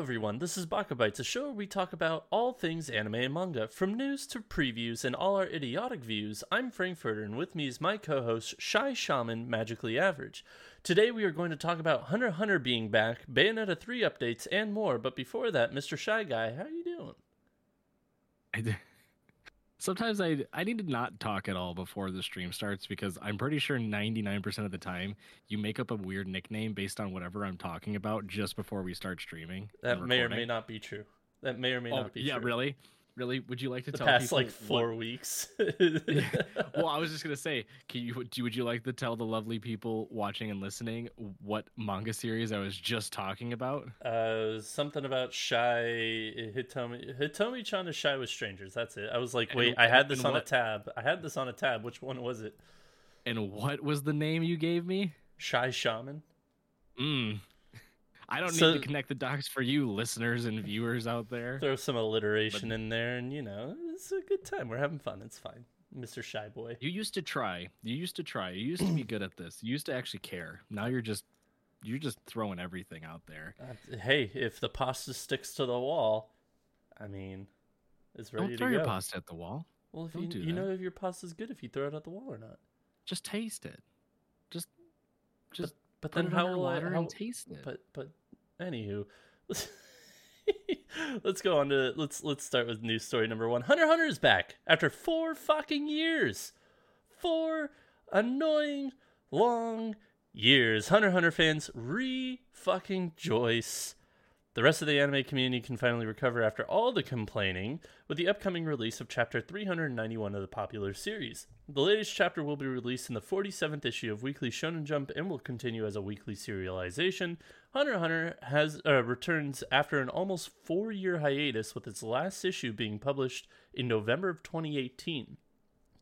Everyone. This is Baka Bites, a show where we talk about all things anime and manga, from news to previews and all our idiotic views. I'm Frankfurter, and with me is my co-host Shy Shaman, Magically Average. Today we are going to talk about Hunter Hunter being back, Bayonetta 3 updates, and more. But before that, Mr. Shy Guy, how are you doing? Sometimes I I need to not talk at all before the stream starts because I'm pretty sure 99% of the time you make up a weird nickname based on whatever I'm talking about just before we start streaming. That may or may not be true. That may or may Oh, not be yeah, true. Yeah, really? Really? Would you like to The tell past like what- four weeks. well, I was just gonna say, can you would you would you like to tell the lovely people watching and listening what manga series I was just talking about? Uh, something about shy Hitomi. Hitomi chan is shy with strangers. That's it. I was like, wait, I had this and on a tab. I had this on a tab. Which one was it? And what was the name you gave me? Shy shaman. Mm. I don't So- need to connect the dots for you listeners and viewers out there. Throw some alliteration in there, and you know, it's a good time. We're having fun. It's fine, Mister Shy Boy. You used to try. You used to try. You used to be good at this. You used to actually care. Now you're just you're just throwing everything out there. Uh, hey, if the pasta sticks to the wall, I mean, it's ready Don't to throw go. your pasta at the wall. Well, if Don't you do you that. know if your pasta's good if you throw it at the wall or not. Just taste it. Just just But put then how will I? How, taste it. But but anywho, let's go on to let's let's start with news story number one. Hunter Hunter is back after four fucking years. Four annoying long years. Hunter Hunter fans re fucking Joyce. The rest of the anime community can finally recover after all the complaining with the upcoming release of chapter 391 of the popular series. The latest chapter will be released in the 47th issue of Weekly Shonen Jump and will continue as a weekly serialization. Hunter x Hunter has uh, returns after an almost 4-year hiatus with its last issue being published in November of 2018.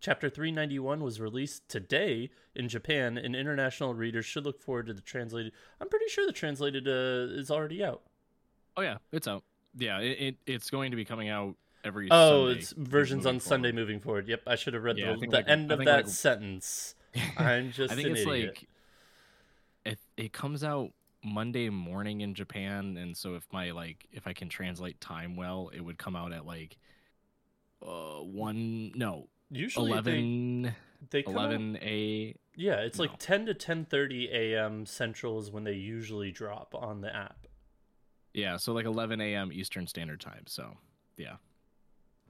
Chapter 391 was released today in Japan, and international readers should look forward to the translated. I'm pretty sure the translated uh, is already out. Oh yeah, it's out. Yeah, it, it it's going to be coming out every. Oh, Sunday it's versions on Sunday moving forward. Yep, I should have read Yeah, the, the like- end I of that like- sentence. I'm just I think it's idiot. like it it comes out Monday morning in Japan, and so if my like if I can translate time well, it would come out at like uh one no Usually eleven they, they out- eleven a yeah, it's no. like 10 to 10:30 a.m. Central is when they usually drop on the app. Yeah, so like eleven a.m. Eastern Standard Time. So yeah,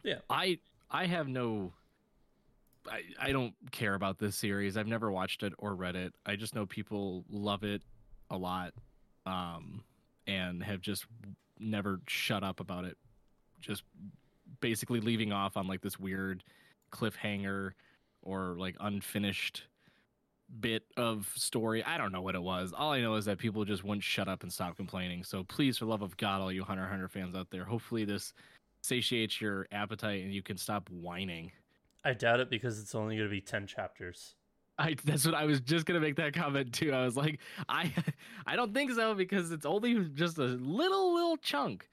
Yeah. I I have no. I, I don't care about this series. I've never watched it or read it. I just know people love it a lot, um, and have just never shut up about it. Just basically leaving off on like this weird cliffhanger or like unfinished bit of story. I don't know what it was. All I know is that people just wouldn't shut up and stop complaining. So please, for love of God, all you Hunter Hunter fans out there, hopefully this satiates your appetite and you can stop whining. I doubt it because it's only going to be 10 chapters. I that's what I was just gonna make that comment too. I was like, I I don't think so because it's only just a little little chunk.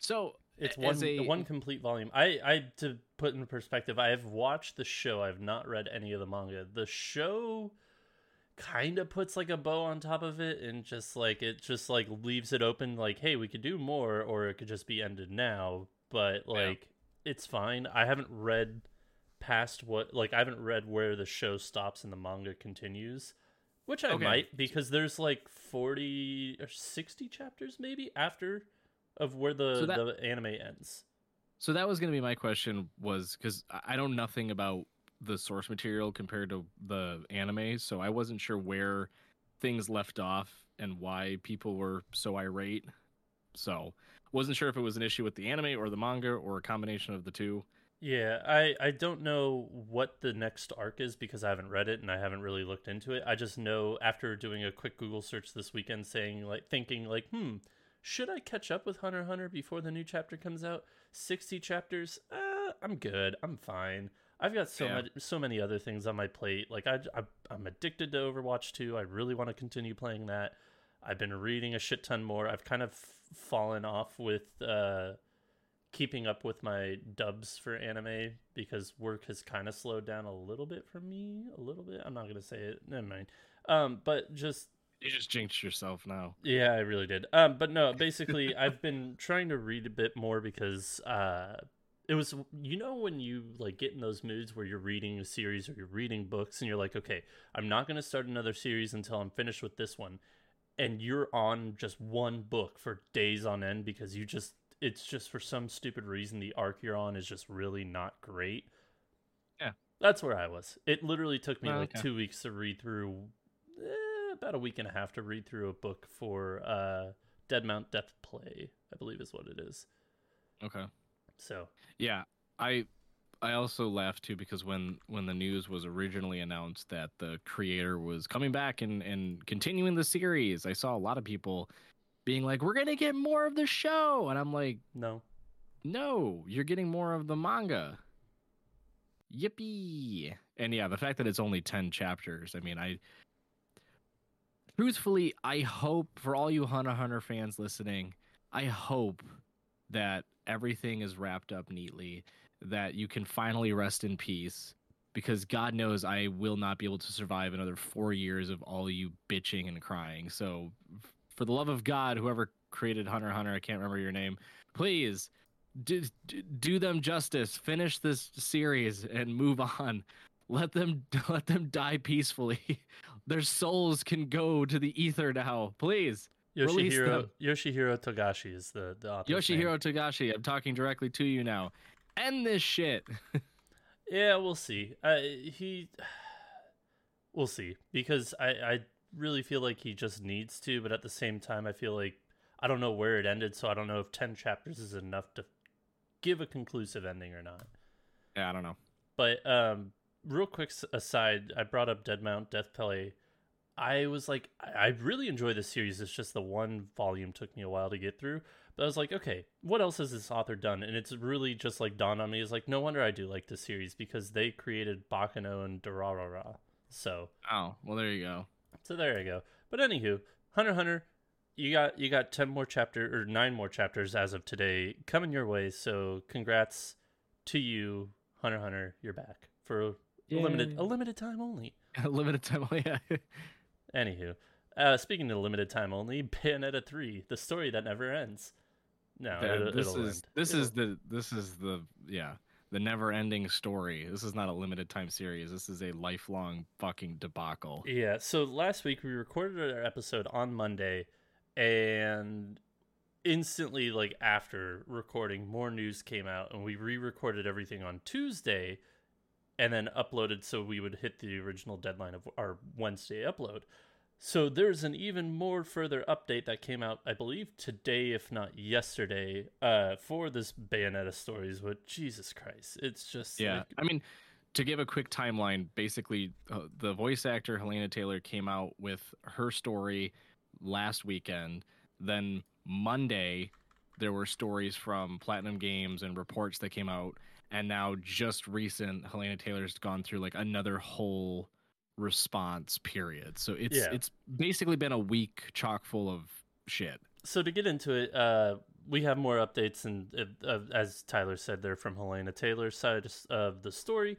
So it's one a, one complete volume. I I to put in perspective, I have watched the show. I have not read any of the manga. The show kind of puts like a bow on top of it and just like it just like leaves it open like hey we could do more or it could just be ended now but like yeah. it's fine i haven't read past what like i haven't read where the show stops and the manga continues which i okay. might because there's like 40 or 60 chapters maybe after of where the so that, the anime ends so that was going to be my question was because i don't nothing about the source material compared to the anime, so I wasn't sure where things left off and why people were so irate. So, wasn't sure if it was an issue with the anime or the manga or a combination of the two. Yeah, I I don't know what the next arc is because I haven't read it and I haven't really looked into it. I just know after doing a quick Google search this weekend saying like thinking like, "Hmm, should I catch up with Hunter Hunter before the new chapter comes out? 60 chapters? Uh, I'm good. I'm fine. I've got so yeah. much, so many other things on my plate. Like I, I, I'm addicted to Overwatch 2. I really want to continue playing that. I've been reading a shit ton more. I've kind of fallen off with uh, keeping up with my dubs for anime because work has kind of slowed down a little bit for me. A little bit. I'm not gonna say it. Never mind. Um, but just you just jinxed yourself now. Yeah, I really did. Um, but no, basically, I've been trying to read a bit more because uh, it was you know when you like get in those moods where you're reading a series or you're reading books and you're like okay i'm not going to start another series until i'm finished with this one and you're on just one book for days on end because you just it's just for some stupid reason the arc you're on is just really not great. Yeah. That's where i was. It literally took me oh, like okay. two weeks to read through eh, about a week and a half to read through a book for uh dead mount death play i believe is what it is. Okay so yeah, I I also laughed too because when when the news was originally announced that the creator was coming back and and continuing the series, I saw a lot of people being like, "We're gonna get more of the show," and I'm like, "No, no, you're getting more of the manga." Yippee! And yeah, the fact that it's only ten chapters. I mean, I truthfully, I hope for all you Hunter Hunter fans listening, I hope that everything is wrapped up neatly, that you can finally rest in peace. Because God knows I will not be able to survive another four years of all you bitching and crying. So, for the love of God, whoever created Hunter Hunter, I can't remember your name, please do, do them justice. Finish this series and move on. Let them let them die peacefully. Their souls can go to the ether now. Please. Yoshihiro Yoshihiro Togashi is the the author. Yoshihiro name. Togashi, I'm talking directly to you now. End this shit. yeah, we'll see. Uh, he, we'll see because I I really feel like he just needs to, but at the same time, I feel like I don't know where it ended, so I don't know if ten chapters is enough to give a conclusive ending or not. Yeah, I don't know. But um, real quick aside, I brought up Dead Mount Death Play I was like, I really enjoy this series. It's just the one volume took me a while to get through. But I was like, okay, what else has this author done? And it's really just like dawned on me. It's like, no wonder I do like this series because they created Baccano and Durarara. So oh, well, there you go. So there you go. But anywho, Hunter Hunter, you got you got ten more chapter or nine more chapters as of today coming your way. So congrats to you, Hunter Hunter. You're back for a limited a limited time only. A limited time, yeah. Anywho, uh, speaking of limited time only, Bayonetta three, the story that never ends. No, it, this is end. this it'll... is the this is the yeah the never ending story. This is not a limited time series. This is a lifelong fucking debacle. Yeah. So last week we recorded our episode on Monday, and instantly, like after recording, more news came out, and we re-recorded everything on Tuesday, and then uploaded so we would hit the original deadline of our Wednesday upload. So there's an even more further update that came out, I believe, today, if not yesterday, uh, for this Bayonetta stories. But Jesus Christ, it's just Yeah, like- I mean, to give a quick timeline, basically, uh, the voice actor Hellena Taylor came out with her story last weekend. Then Monday, there were stories from Platinum Games and reports that came out, and now just recent, Hellena Taylor's gone through like another whole response period. So it's Yeah. it's basically been a week chock full of shit. so to get into it, uh, we have more updates, and uh, uh, as Tyler said, they're from Hellena Taylor's side of the story.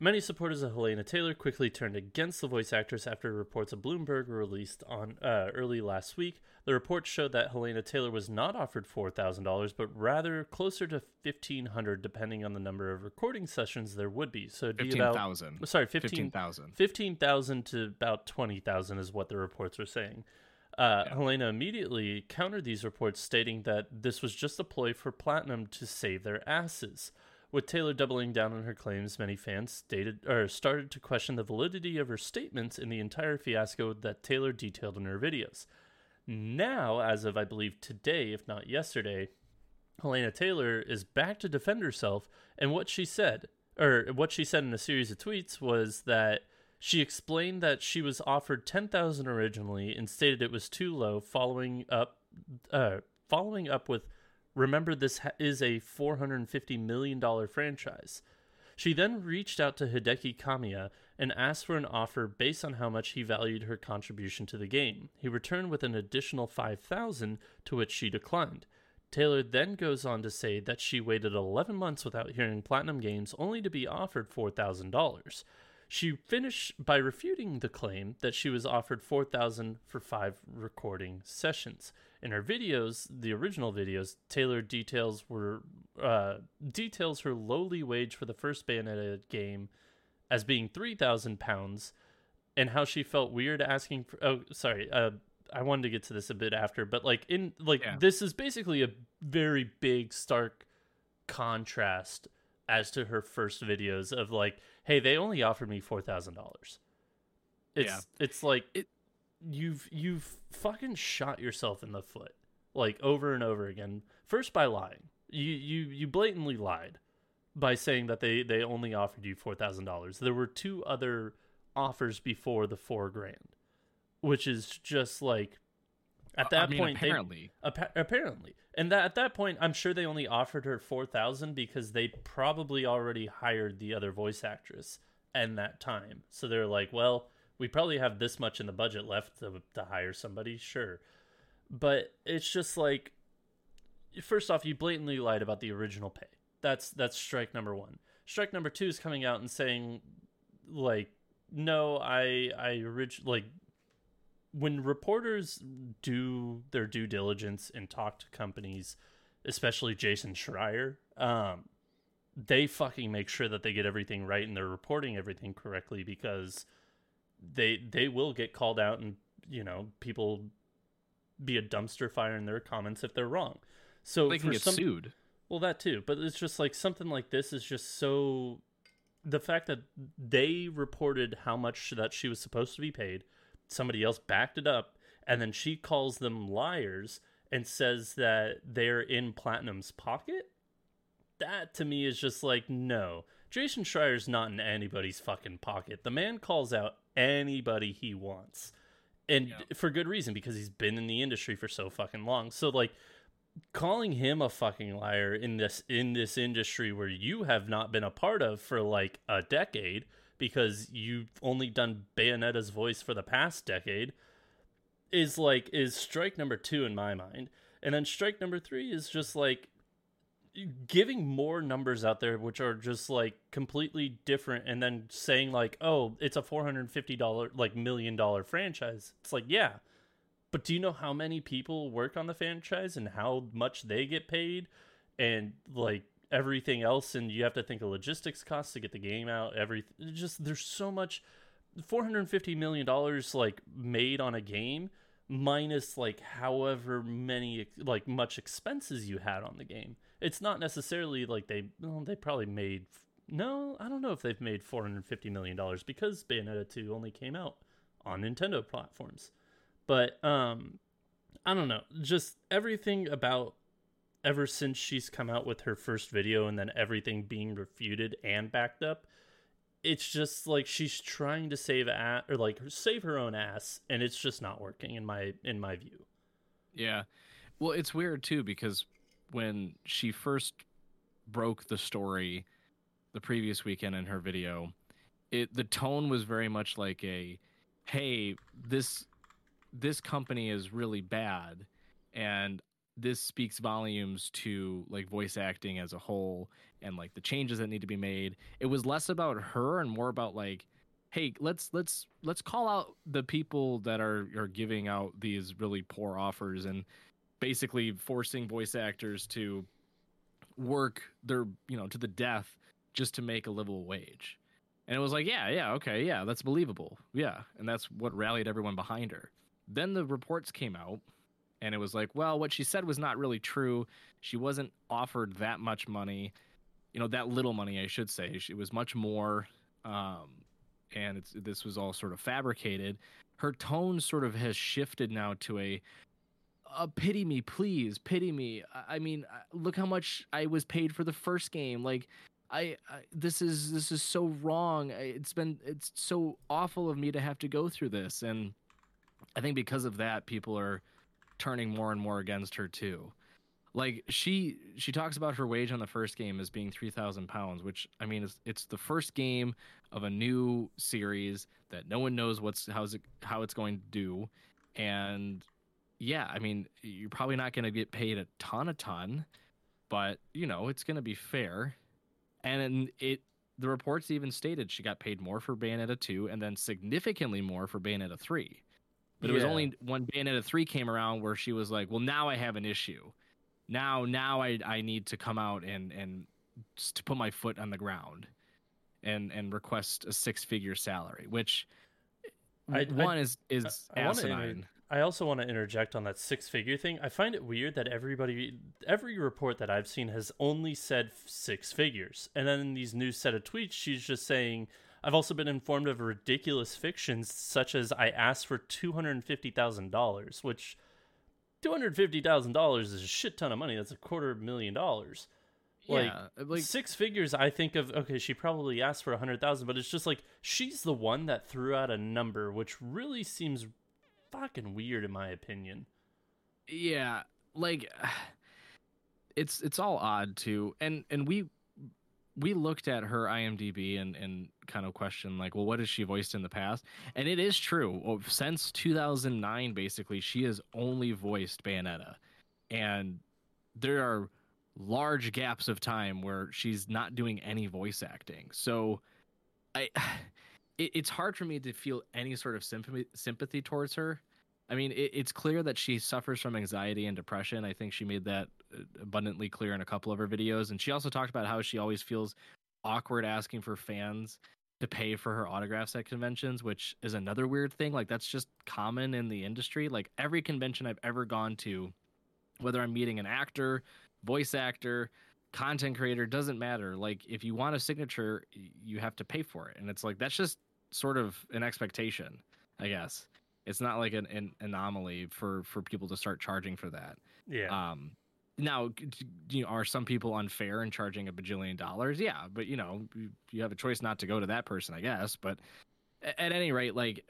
Many supporters of Hellena Taylor quickly turned against the voice actress after reports of Bloomberg were released on uh, early last week. The report showed that Hellena Taylor was not offered four thousand dollars, but rather closer to fifteen hundred, depending on the number of recording sessions there would be. So it'd be Fifteen about thousand. sorry, 15 15,000. 15,000 to about 20,000 is what the reports are saying. Uh, Hellena immediately countered these reports, stating that this was just a ploy for Platinum to save their asses. With Taylor doubling down on her claims, many fans stated or started to question the validity of her statements in the entire fiasco that Taylor detailed in her videos. Now, as of I believe today, if not yesterday, Hellena Taylor is back to defend herself, and what she said, or what she said in a series of tweets, was that she explained that she was offered ten thousand originally and stated it was too low. Following up, uh, following up with, "Remember, this ha- is a four hundred and fifty million dollar franchise." She then reached out to Hideki Kamiya and asked for an offer based on how much he valued her contribution to the game. He returned with an additional 5000 to which she declined. Taylor then goes on to say that she waited 11 months without hearing Platinum Games only to be offered $4,000. She finished by refuting the claim that she was offered 4000 for 5 recording sessions. In her videos, the original videos, Taylor details were uh, details her lowly wage for the first Bayonetta game as being 3000 pounds and how she felt weird asking for oh sorry uh i wanted to get to this a bit after but like in like Yeah. this is basically a very big stark contrast as to her first videos of like hey they only offered me $4000 it's Yeah. it's like It- you've you've fucking shot yourself in the foot like over and over again first by lying you you you blatantly lied by saying that they they only offered you four thousand dollars. There were two other offers before the four grand, which is just like at I that mean, point apparently. they appa- apparently and that at that point I'm sure they only offered her four thousand because they probably already hired the other voice actress and that time. So they're like, well, we probably have this much in the budget left to to hire somebody, sure. But it's just like first off, you blatantly lied about the original pay. That's that's strike number one. Strike number two is coming out and saying, like, no, I I orig- like when reporters do their due diligence and talk to companies, especially Jason Schreier, um, they fucking make sure that they get everything right and they're reporting everything correctly because they they will get called out and you know people be a dumpster fire in their comments if they're wrong. So They can for get some, sued. well, that too, but it's just like something like this is just so. The fact that they reported how much that she was supposed to be paid, somebody else backed it up, and then she calls them liars and says that they're in Platinum's pocket. That to me is just like no. Jason Schreier's not in anybody's fucking pocket. The man calls out anybody he wants, and Yeah. for good reason because he's been in the industry for so fucking long. So like calling him a fucking liar in this in this industry where you have not been a part of for like a decade because you've only done Bayonetta's voice for the past decade is like is strike number 2 in my mind. And then strike number 3 is just like giving more numbers out there which are just like completely different and then saying like oh it's a $450 like million dollar franchise. It's like yeah but do you know how many people work on the franchise and how much they get paid and like everything else and you have to think of logistics costs to get the game out everything just there's so much 450 million dollars like made on a game minus like however many like much expenses you had on the game it's not necessarily like they well, they probably made no i don't know if they've made 450 million dollars because bayonetta 2 only came out on Nintendo platforms. But um I don't know, just everything about ever since she's come out with her first video and then everything being refuted and backed up, it's just like she's trying to save at or like save her own ass and it's just not working in my in my view. Yeah. Well, it's weird too because when she first broke the story the previous weekend in her video, it the tone was very much like a hey, this this company is really bad and this speaks volumes to like voice acting as a whole and like the changes that need to be made. It was less about her and more about like hey, let's let's let's call out the people that are are giving out these really poor offers and basically forcing voice actors to work their, you know, to the death just to make a livable wage. And it was like, yeah, yeah, okay, yeah, that's believable. Yeah. And that's what rallied everyone behind her. Then the reports came out and it was like, well, what she said was not really true. She wasn't offered that much money, you know, that little money, I should say. It was much more, um, and it's this was all sort of fabricated. Her tone sort of has shifted now to a, uh, pity me, please, pity me. I, I mean, look how much I was paid for the first game. Like, I, I, this is this is so wrong. It's been it's so awful of me to have to go through this, and I think because of that, people are turning more and more against her too. Like she she talks about her wage on the first game as being three thousand pounds, which I mean it's it's the first game of a new series that no one knows what's how's it how it's going to do, and yeah, I mean you're probably not going to get paid a ton a ton, but you know it's going to be fair, and it the reports even stated she got paid more for Bayonetta 2 and then significantly more for Bayonetta 3. But it was only when Bayonetta 3 came around where she was like, well, now I have an issue. Now, now I, I need to come out and, and to put my foot on the ground and, and request a six figure salary, which I, one I, is, is I, asinine. Inter- I also want to interject on that six figure thing. I find it weird that everybody, every report that I've seen has only said six figures. And then in these new set of tweets, she's just saying, I've also been informed of ridiculous fictions such as I asked for $250,000, which $250,000 is a shit ton of money. That's a quarter million dollars. Like, yeah, like six figures, I think of okay, she probably asked for a hundred thousand, but it's just like she's the one that threw out a number, which really seems fucking weird in my opinion. Yeah, like it's it's all odd too, and and we we looked at her IMDb and and kind of questioned like, well, what has she voiced in the past? And it is true. Oh, since 2009, basically, she has only voiced Bayonetta, and there are large gaps of time where she's not doing any voice acting. So, I. It, it's hard for me to feel any sort of sympathy sympathy towards her. I mean, it, it's clear that she suffers from anxiety and depression. I think she made that uh, abundantly clear in a couple of her videos. And she also talked about how she always feels awkward asking for fans to pay for her autographs at conventions, which is another weird thing. Like that's just common in the industry. Like every convention I've ever gone to, whether I'm meeting an actor, voice actor, content creator, doesn't matter. Like if you want a signature, you have to pay for it. And it's like that's just sort of an expectation, I guess. It's not like an, an anomaly for for people to start charging for that. Yeah. Um now you know, are some people unfair in charging a bajillion dollars yeah but you know you, you have a choice not to go to that person i guess but at any rate like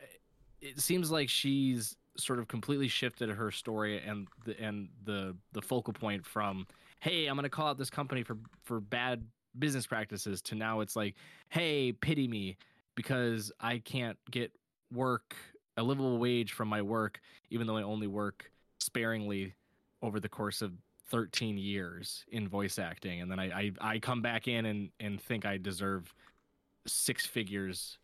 it seems like she's sort of completely shifted her story and the and the the focal point from hey i'm going to call out this company for for bad business practices to now it's like hey pity me because i can't get work a livable wage from my work even though i only work sparingly over the course of 13 years in voice acting and then I, I, I come back in and, and think I deserve six figures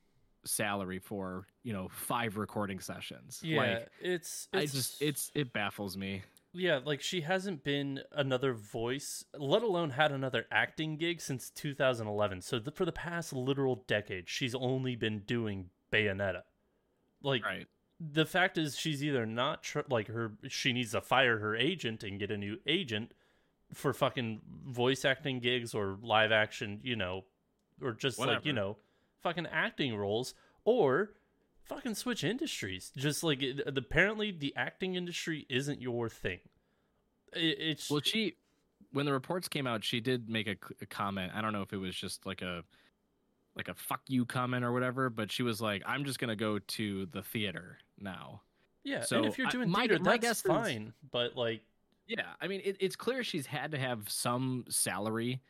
salary for, you know, five recording sessions. Yeah, like, it's, it's I just it's it baffles me. Yeah, like she hasn't been another voice, let alone had another acting gig since 2011. So the, for the past literal decade, she's only been doing Bayonetta. Like right the fact is she's either not tr- like her she needs to fire her agent and get a new agent for fucking voice acting gigs or live action you know or just Whatever. like you know fucking acting roles or fucking switch industries. Just like it, apparently the acting industry isn't your thing. It, it's Well, she when the reports came out, she did make a comment. I don't know if it was just like a like a fuck you comment or whatever, but she was like, "I'm just gonna go to the theater now." yeah. so and if you're doing my- theater, my that's guess is- fine. But like, Yeah, I mean, it, it's clear she's had to have some salary,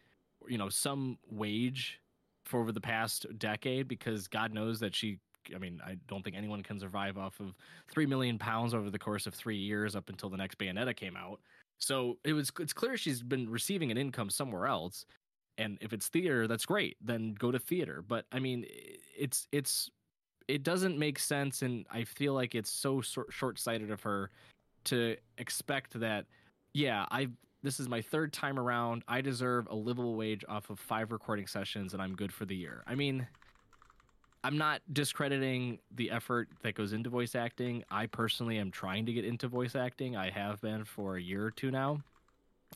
you know, some wage for over the past decade because God knows that she. I mean, I don't think anyone can survive off of three million pounds over the course of three years up until the next Bayonetta came out. So it was. It's clear she's been receiving an income somewhere else, and if it's theater, that's great. Then go to theater. But I mean, it's it's it doesn't make sense, and I feel like it's so short sighted of her to expect that yeah, I this is my third time around. I deserve a livable wage off of five recording sessions and I'm good for the year. I mean, I'm not discrediting the effort that goes into voice acting. I personally am trying to get into voice acting. I have been for a year or two now,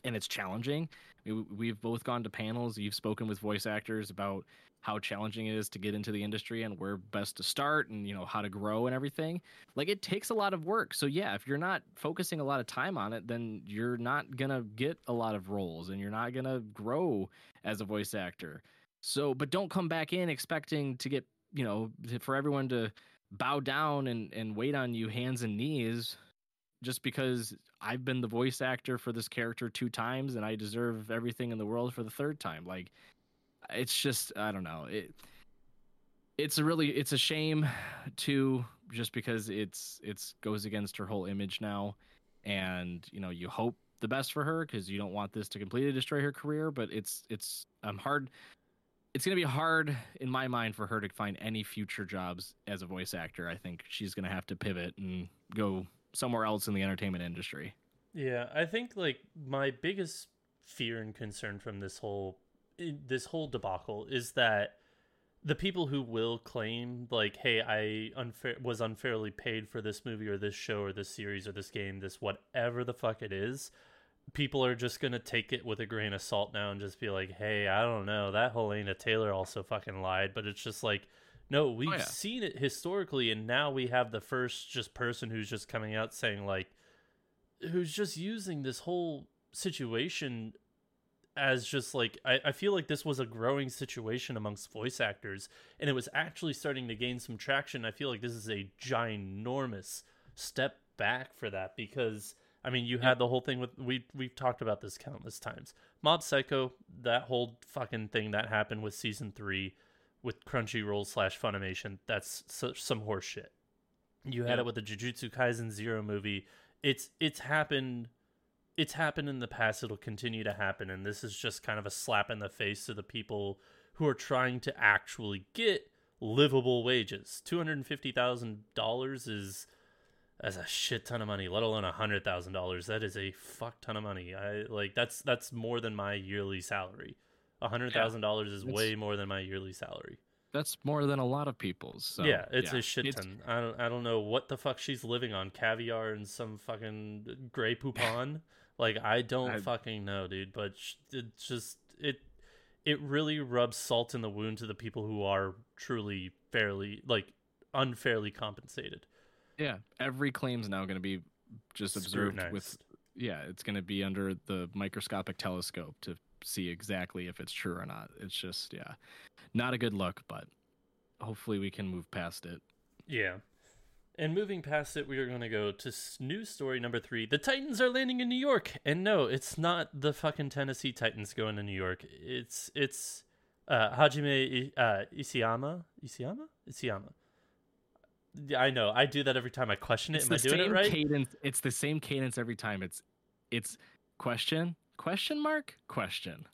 and it's challenging. We, we've both gone to panels. You've spoken with voice actors about how challenging it is to get into the industry and where best to start and you know how to grow and everything like it takes a lot of work so yeah if you're not focusing a lot of time on it then you're not gonna get a lot of roles and you're not gonna grow as a voice actor so but don't come back in expecting to get you know for everyone to bow down and and wait on you hands and knees just because I've been the voice actor for this character two times and I deserve everything in the world for the third time. Like it's just I don't know. It it's a really it's a shame too just because it's it's goes against her whole image now and you know you hope the best for her because you don't want this to completely destroy her career but it's it's um hard it's going to be hard in my mind for her to find any future jobs as a voice actor. I think she's going to have to pivot and go somewhere else in the entertainment industry. Yeah, I think like my biggest fear and concern from this whole eh, this whole debacle is that the people who will claim like, "Hey, I unfair was unfairly paid for this movie or this show or this series or this game, this whatever the fuck it is," people are just gonna take it with a grain of salt now and just be like, "Hey, I don't know, that Hellena Taylor also fucking lied," but it's just like. No, oh, we've yeah. seen it historically, and now we have the first just person who's just coming out saying like, who's just using this whole situation as just like I, I feel like this was a growing situation amongst voice actors and it was actually starting to gain some traction i feel like this is a ginormous step back for that because i mean you had the whole thing with we we've talked about this countless times. Mob psycho that whole fucking thing that happened with season three with crunchyroll slash funimation that's such some horse shit. You had Yeah. it with the jujutsu kaisen zero movie. It's it's happened it's happened in the past. It'll continue to happen. And this is just kind of a slap in the face to the people who are trying to actually get livable wages. $250000 is that's a shit ton of money let alone a $100000 that is a fuck ton of money i like that's that's more than my yearly salary A $100000 is way more than my yearly salary that's more than a lot of people's so, yeah, it's a shit It's- ton. I don't I don't know what the fuck she's living on. Caviar and some fucking Grey Poupon. like I don't I- fucking know, dude. But sh- it just it it really rubs salt in the wound to the people who are truly fairly like unfairly compensated. Yeah, every claim's now going to be just observed with. Yeah, it's going to be under the microscopic telescope to see exactly if it's true or not. It's just yeah, not a good look, but hopefully we can move past it. Yeah. And moving past it, we are going to go to news story number three. The Titans are landing in New York, and no, it's not the fucking Tennessee Titans going to New York. It's it's uh, Hajime uh, Isiyama. Isiyama. Isiyama. Yeah, I know. I do that every time I question it. It's Am I doing it right? cadence. It's the same cadence every time. It's it's question question mark question.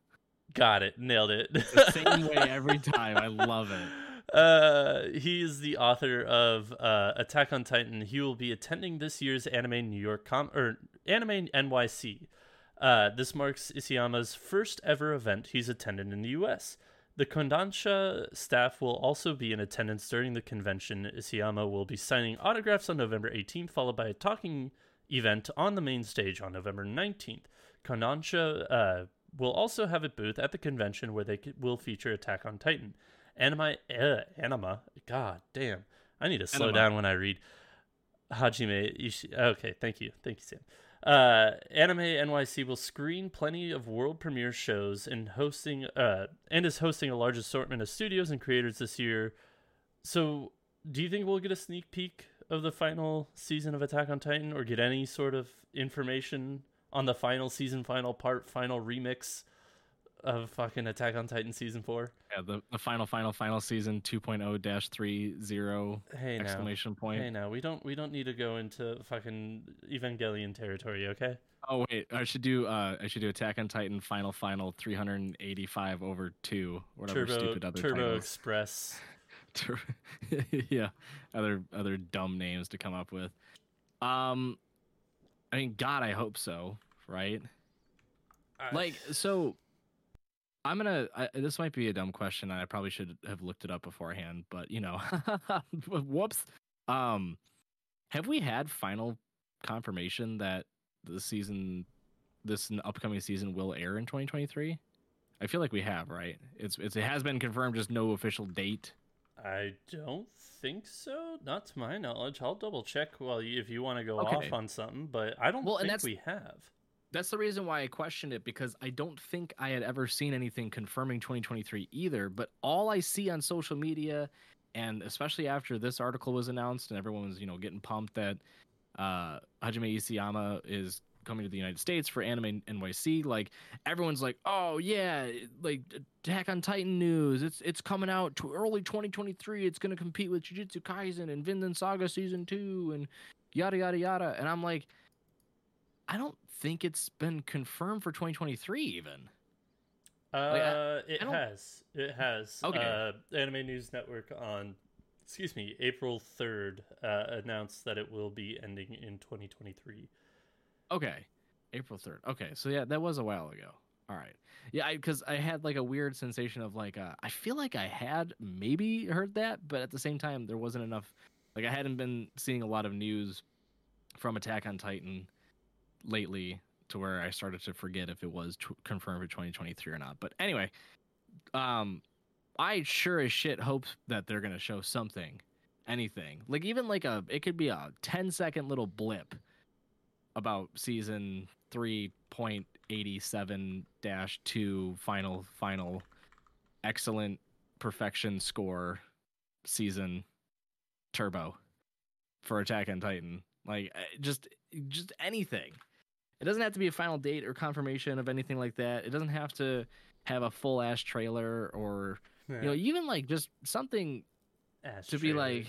Got it. Nailed it. It's the same way every time. I love it. Uh, he is the author of uh, Attack on Titan. He will be attending this year's Anime New York Com or Anime NYC. Uh, this marks Isayama's first ever event he's attended in the U.S. The Kodansha staff will also be in attendance during the convention. Isayama will be signing autographs on November 18th, followed by a talking event on the main stage on November 19th. Kodansha uh, will also have a booth at the convention where they will feature Attack on Titan. Anima, uh, anima, god damn. I need to slow Anima. down when I read. Hajime Ishi. Okay, thank you, thank you, Sam. Uh, Anime NYC will screen plenty of world premiere shows and hosting uh, and is hosting a large assortment of studios and creators this year. So, do you think we'll get a sneak peek of the final season of Attack on Titan, or get any sort of information on the final season, final part, final remix of fucking Attack on Titan season four? Yeah, the, the final, final, final season 2.0 dash 30 Hey now, exclamation point. hey now, we don't we don't need to go into fucking Evangelion territory, okay? Oh wait, I should do uh I should do Attack on Titan final final 385 over 2 whatever Turbo stupid other Turbo titles. Express. Yeah, other other dumb names to come up with. Um I mean god, I hope so, right? Like so I'm going to this might be a dumb question I probably should have looked it up beforehand, but you know, whoops. Um have we had final confirmation that the season this upcoming season will air in 2023? I feel like we have, right? It's, it's it has been confirmed, just no official date. I don't think so. Not to my knowledge. I'll double check Well, if you want to go Okay. off on something, but I don't Well, think we have. That's the reason why I questioned it because I don't think I had ever seen anything confirming 2023 either. But all I see on social media, and especially after this article was announced and everyone was, you know, getting pumped that uh, Hajime Isayama is coming to the United States for Anime NYC, like everyone's like, "Oh yeah, like Attack on Titan news. It's it's coming out to early 2023. It's going to compete with Jujutsu Kaisen and Vinland Saga season 2 and yada yada yada." And I'm like, I don't think it's been confirmed for 2023 even. Uh, I- it I has. It has. Okay. Uh, Anime News Network on, excuse me, April third uh, announced that it will be ending in 2023. Okay, April 3rd. Okay, so yeah, that was a while ago. All right. Yeah, because I, had like a weird sensation of like, uh, I feel like I had maybe heard that, but at the same time, there wasn't enough. Like, I hadn't been seeing a lot of news from Attack on Titan lately to where I started to forget if it was t- confirmed for 2023 or not. But anyway, um, I sure as shit hope that they're gonna show something, anything. Like even like a, it could be a 10 second little blip about season 3.87 dash 2 final final excellent perfection score season turbo for attack on titan like eh, just just anything it doesn't have to be a final date or confirmation of anything like that it doesn't have to have a full ass trailer or you know even like just something Ass to be trailer. like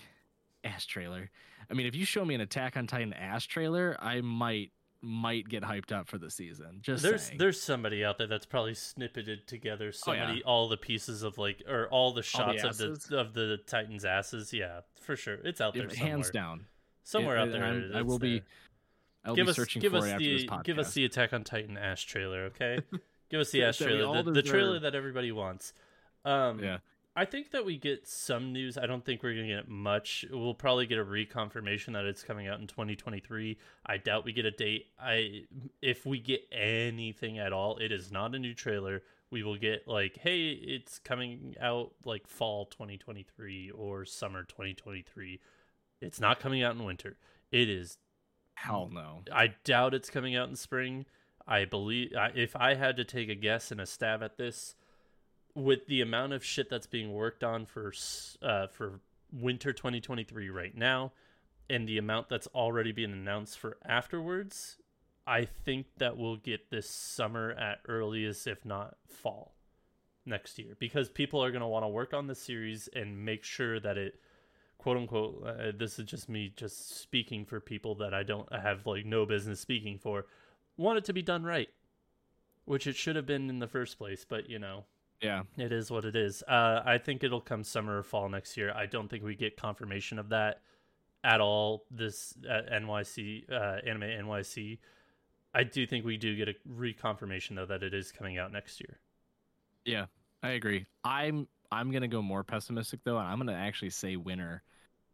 ass trailer. I mean, if you show me an Attack on Titan ass trailer, I might might get hyped up for the season. Just there's saying. there's somebody out there that's probably snippeted together so Oh, yeah. all the pieces of like or all the All shots the of the of the Titans' asses. Yeah, for sure, it's out there somewhere. hands down. somewhere Yeah, out there. I it's will be. There. I'll give be us searching give for us it after the this podcast. give us the Attack on Titan Ash trailer, okay? give us the Ash trailer, the, the trailer that everybody wants. Um, yeah. I think that we get some news. I don't think we're gonna get much. We'll probably get a reconfirmation that it's coming out in 2023. I doubt we get a date. I if we get anything at all, it is not a new trailer. We will get like, hey, it's coming out like fall 2023 or summer 2023. It's not coming out in winter. It is Hell no. I doubt it's coming out in spring. I believe if I had to take a guess and a stab at this, with the amount of shit that's being worked on for uh, for winter 2023 right now, and the amount that's already been announced for afterwards, I think that we'll get this summer at earliest, if not fall, next year, because people are going to want to work on the series and make sure that it quote unquote uh, this is just me just speaking for people that I don't have like no business speaking for want it to be done right which it should have been in the first place but you know Yeah. it is what it is uh, I think it'll come summer or fall next year I don't think we get confirmation of that at all this uh, NYC uh, anime NYC I do think we do get a reconfirmation though that it is coming out next year Yeah. I agree. I'm I'm gonna go more pessimistic though, and I'm gonna actually say winter.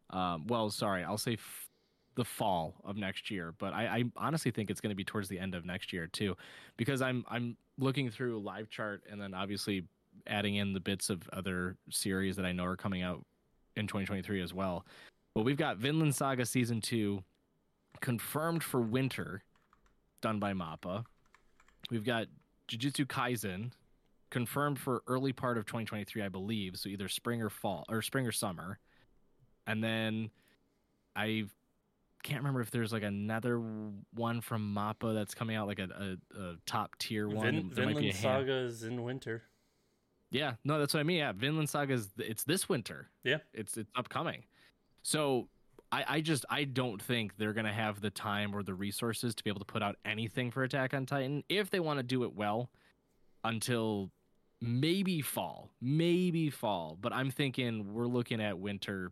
Um, well, sorry, I'll say f- the fall of next year, but I, I honestly think it's gonna be towards the end of next year too, because I'm I'm looking through LiveChart and then obviously adding in the bits of other series that I know are coming out in 2023 as well. But we've got Vinland Saga season two confirmed for winter, done by Mappa. We've got Jujutsu Kaisen confirmed for early part of 2023, I believe. So either spring or fall or spring or summer. And then I can't remember if there's like another one from Mappa that's coming out, like a, a, a top tier one. Vin- There Vinland Saga is in winter. Yeah, no, that's what I mean. Yeah, Vinland Saga is it's this winter. Yeah. It's it's upcoming. So I, I just I don't think they're gonna have the time or the resources to be able to put out anything for Attack on Titan if they want to do it well until maybe fall. Maybe fall. But I'm thinking we're looking at winter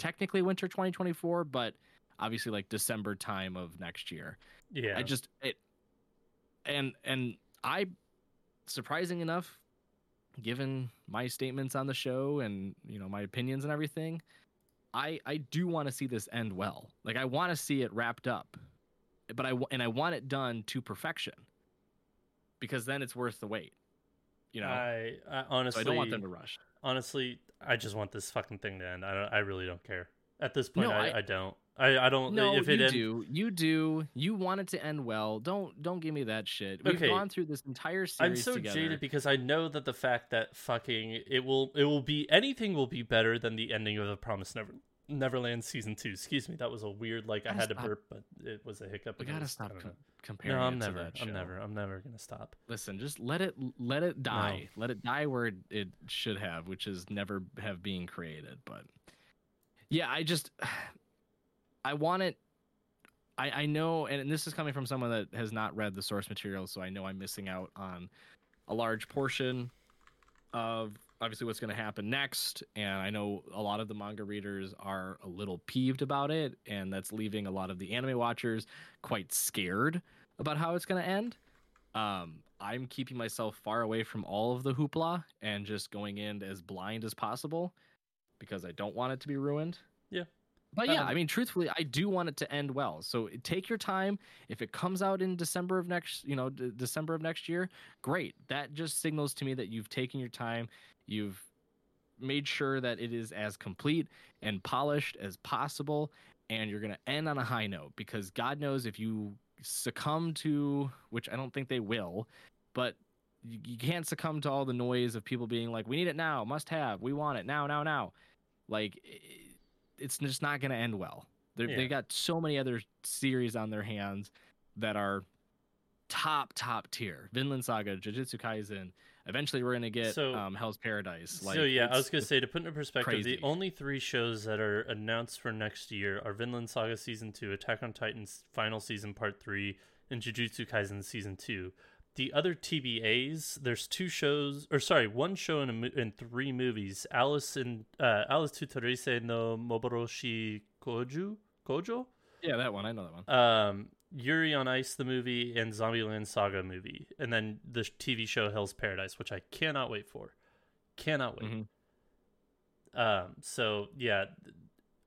technically winter 2024, but obviously like December time of next year. Yeah. I just it and and I surprising enough, given my statements on the show and you know my opinions and everything, I I do want to see this end well. Like I want to see it wrapped up, but I and I want it done to perfection, because then it's worth the wait. You know, I, I so honestly I don't want them to rush. honestly, I just want this fucking thing to end. I don't, I really don't care. At this point, No, I, I- I, don't. I, I don't. No, if you end, do. You do. You want it to end well. Don't don't give me that shit. We've Okay. gone through this entire series I'm so together. jaded because I know that the fact that fucking it will it will be anything will be better than the ending of the Promise Never Neverland season two. Excuse me, that was a weird like I Gotta had to burp, but it was a hiccup. we gotta was- stop com- comparing. No, I'm never. I'm never. I'm never gonna stop. Listen, just let it let it die. Let it die where it, it should have, which is never have been created. But yeah, I just I want it. I I know, and this is coming from someone that has not read the source material, so I know I'm missing out on a large portion of obviously what's going to happen next. And I know a lot of the manga readers are a little peeved about it, and that's leaving a lot of the anime watchers quite scared about how it's going to end. Um, I'm keeping myself far away from all of the hoopla and just going in as blind as possible because I don't want it to be ruined. Yeah. But yeah, Um, I mean, truthfully, I do want it to end well. So take your time. If it comes out in December of next, you know, d- December of next year, great. That just signals to me that you've taken your time. You've made sure that it is as complete and polished as possible, and you're going to end on a high note. Because God knows if you succumb to, which I don't think they will, but you, you can't succumb to all the noise of people being like, "We need it now, must have, we want it now, now, now." Like, it's just not going to end well. Yeah. They got so many other series on their hands that are top top tier. Vinland Saga, Jujutsu Kaisen. Eventually, we're going to get So- um, Hell's Paradise. Like, so yeah, I was gonna say to put into perspective, crazy. the only three shows that are announced for next year are Vinland Saga season two, Attack on Titan's final season part three, and Jujutsu Kaisen season two. The other TBAs, there's two shows, or sorry, one show and, a, mo- and three movies. Alice in uh, Alice Tutorise no Moboroshi Koju Kojo, yeah, that one. I know that one. um, Yuri on Ice the movie, and Zombieland Saga movie, and then the TV show Hell's Paradise, which I cannot wait for. Cannot wait. Mhm. Um, so yeah,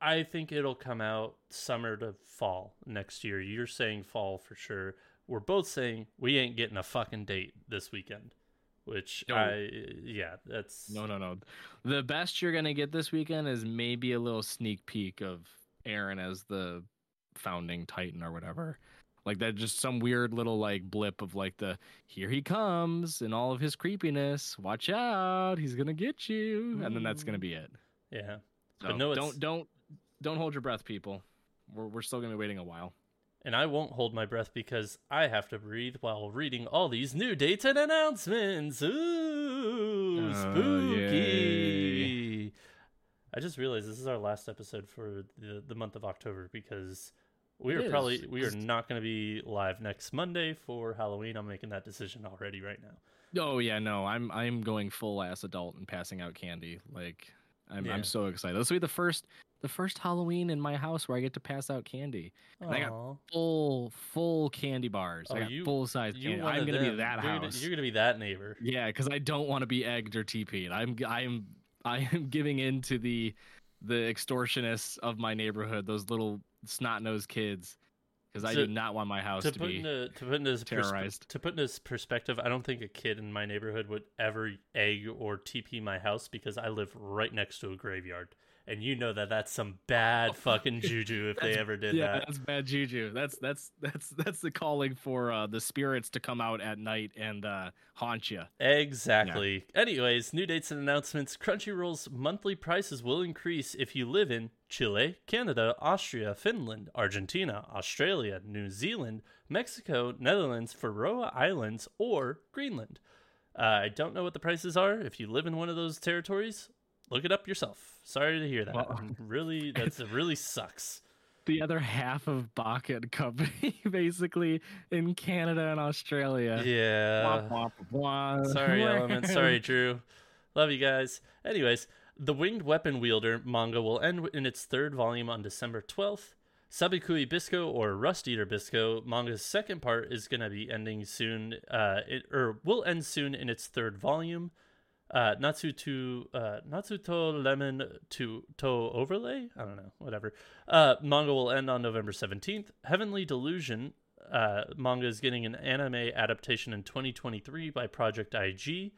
I think it'll come out summer to fall next year. You're saying fall for sure. We're both saying we ain't getting a fucking date this weekend, which No. I yeah, that's No, no, no. The best you're gonna get this weekend is maybe a little sneak peek of Eren as the founding Titan or whatever. Like that, just some weird little like blip of like the here he comes and all of his creepiness. Watch out, he's gonna get you, and then that's gonna be it. yeah. So But no, don't don't don't hold your breath, people. We're we're still gonna be waiting a while. And I won't hold my breath because I have to breathe while reading all these new dates and announcements. Ooh, Uh, spooky. I just realized this is our last episode for the, the month of October because we It are probably we are not going to be live next Monday for Halloween. I'm making that decision already right now. Oh yeah, no, I'm I'm going full ass adult and passing out candy. Like I'm Yeah. I'm so excited. This will be the first the first Halloween in my house where I get to pass out candy. And I got full full candy bars. Oh, I got you- full size candy. I'm gonna be them. that you're Gonna, house. you're gonna be that neighbor. Yeah, because I don't want to be egged or TP'd. I'm I'm I am giving in to the the extortionists of my neighborhood, those little snot nosed kids. Because I do not want my house to to, put be. into to put into terrorized. to put into this perspective, I don't think a kid in my neighborhood would ever egg or TP my house because I live right next to a graveyard, and you know that that's some bad fucking juju if they ever did yeah, that. that's bad juju. That's that's that's that's the calling for uh, the spirits to come out at night and uh, haunt you. Exactly. Anyways, new dates and announcements. Crunchyroll's monthly prices will increase if you live in Chile, Canada, Austria, Finland, Argentina, Australia, New Zealand, Mexico, Netherlands, Faroe Islands, or Greenland. Uh, I don't know what the prices are. If you live in one of those territories, look it up yourself. Sorry to hear that. Well- really, that's it. Really sucks. The other half of and Company, basically in Canada and Australia. Yeah. Sorry, Element. Sorry, Drew. Love you guys. Anyways, The Winged Weapon Wielder manga will end in its third volume on December 12th. Sabikui Bisco or Rust Eater Bisco manga's second part is going to be ending soon, uh, it, or will end soon in its third volume. Uh, Natsu to uh, Natsuto Lemon to to overlay. I don't know, whatever. Uh, manga will end on November seventeenth. Heavenly Delusion uh, manga is getting an anime adaptation in 2023 by Project IG.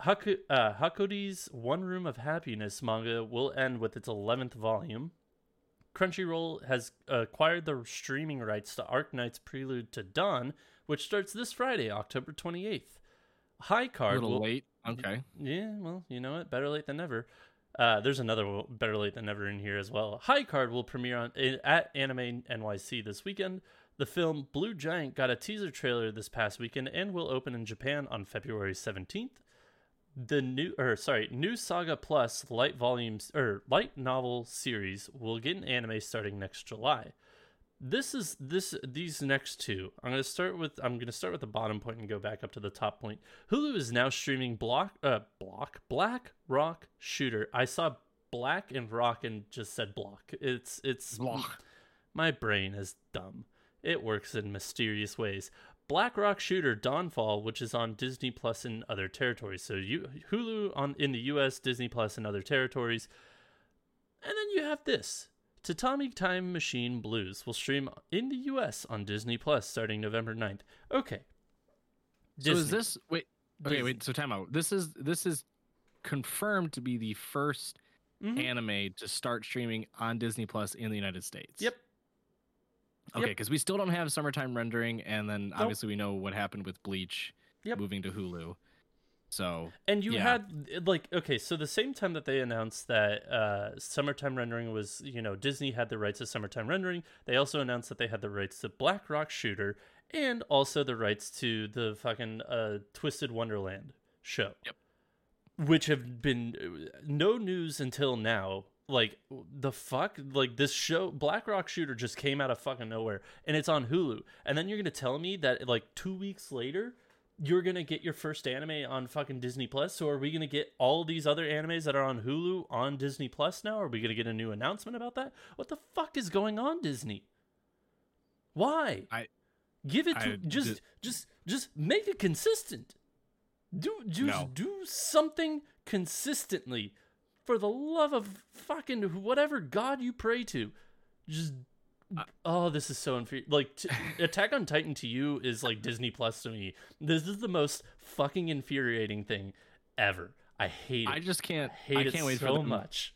Haku, uh, One Room of Happiness manga will end with its 11th volume. Crunchyroll has acquired the streaming rights to Arknights Prelude to Dawn, which starts this Friday, October 28th. High A Card little will, late. Okay. yeah, well, you know what? Better late than never. Uh, there's another better late than never in here as well. High Card will premiere on at Anime NYC this weekend. The film Blue Giant got a teaser trailer this past weekend and will open in Japan on February 17th. The new or sorry, new Saga Plus light volumes or light novel series will get an anime starting next July. This is this these next two. I'm gonna start with I'm gonna start with the bottom point and go back up to the top point. Hulu is now streaming Block uh Block Black Rock Shooter. I saw Black and Rock and just said Block. It's it's Block. My brain is dumb. It works in mysterious ways. Black Rock Shooter Dawnfall, which is on Disney Plus in other territories. So you Hulu on in the US, Disney Plus in other territories. And then you have this. Tatami Time Machine Blues will stream in the US on Disney Plus starting November 9th. Okay. So is this wait? Okay, Disney. wait. So time out. This is this is confirmed to be the first Mhm. anime to start streaming on Disney Plus in the United States. Yep. Okay, Yep. because we still don't have summertime rendering, and then Nope. obviously we know what happened with Bleach Yep. moving to Hulu. So And you Yeah. had like okay, so the same time that they announced that uh, summertime rendering was, you know, Disney had the rights to summertime rendering. They also announced that they had the rights to Black Rock Shooter and also the rights to the fucking uh, Twisted Wonderland show. Yep. Which have been uh, no news until now. Like the fuck, like this show, Black Rock Shooter just came out of fucking nowhere, and it's on Hulu. And then you're gonna tell me that like two weeks later, you're gonna get your first anime on fucking Disney Plus. So are we gonna get all these other animes that are on Hulu on Disney Plus now? Are we gonna get a new announcement about that? What the fuck is going on, Disney? Why? I- give it to I just di- just just make it consistent. Do just No. do something consistently. For the love of fucking whatever god you pray to, just oh, this is so unfair. Like t- Attack on Titan to you is like Disney Plus to me. This is the most fucking infuriating thing ever. I hate it. I just can't. I hate I can't wait so for them, much.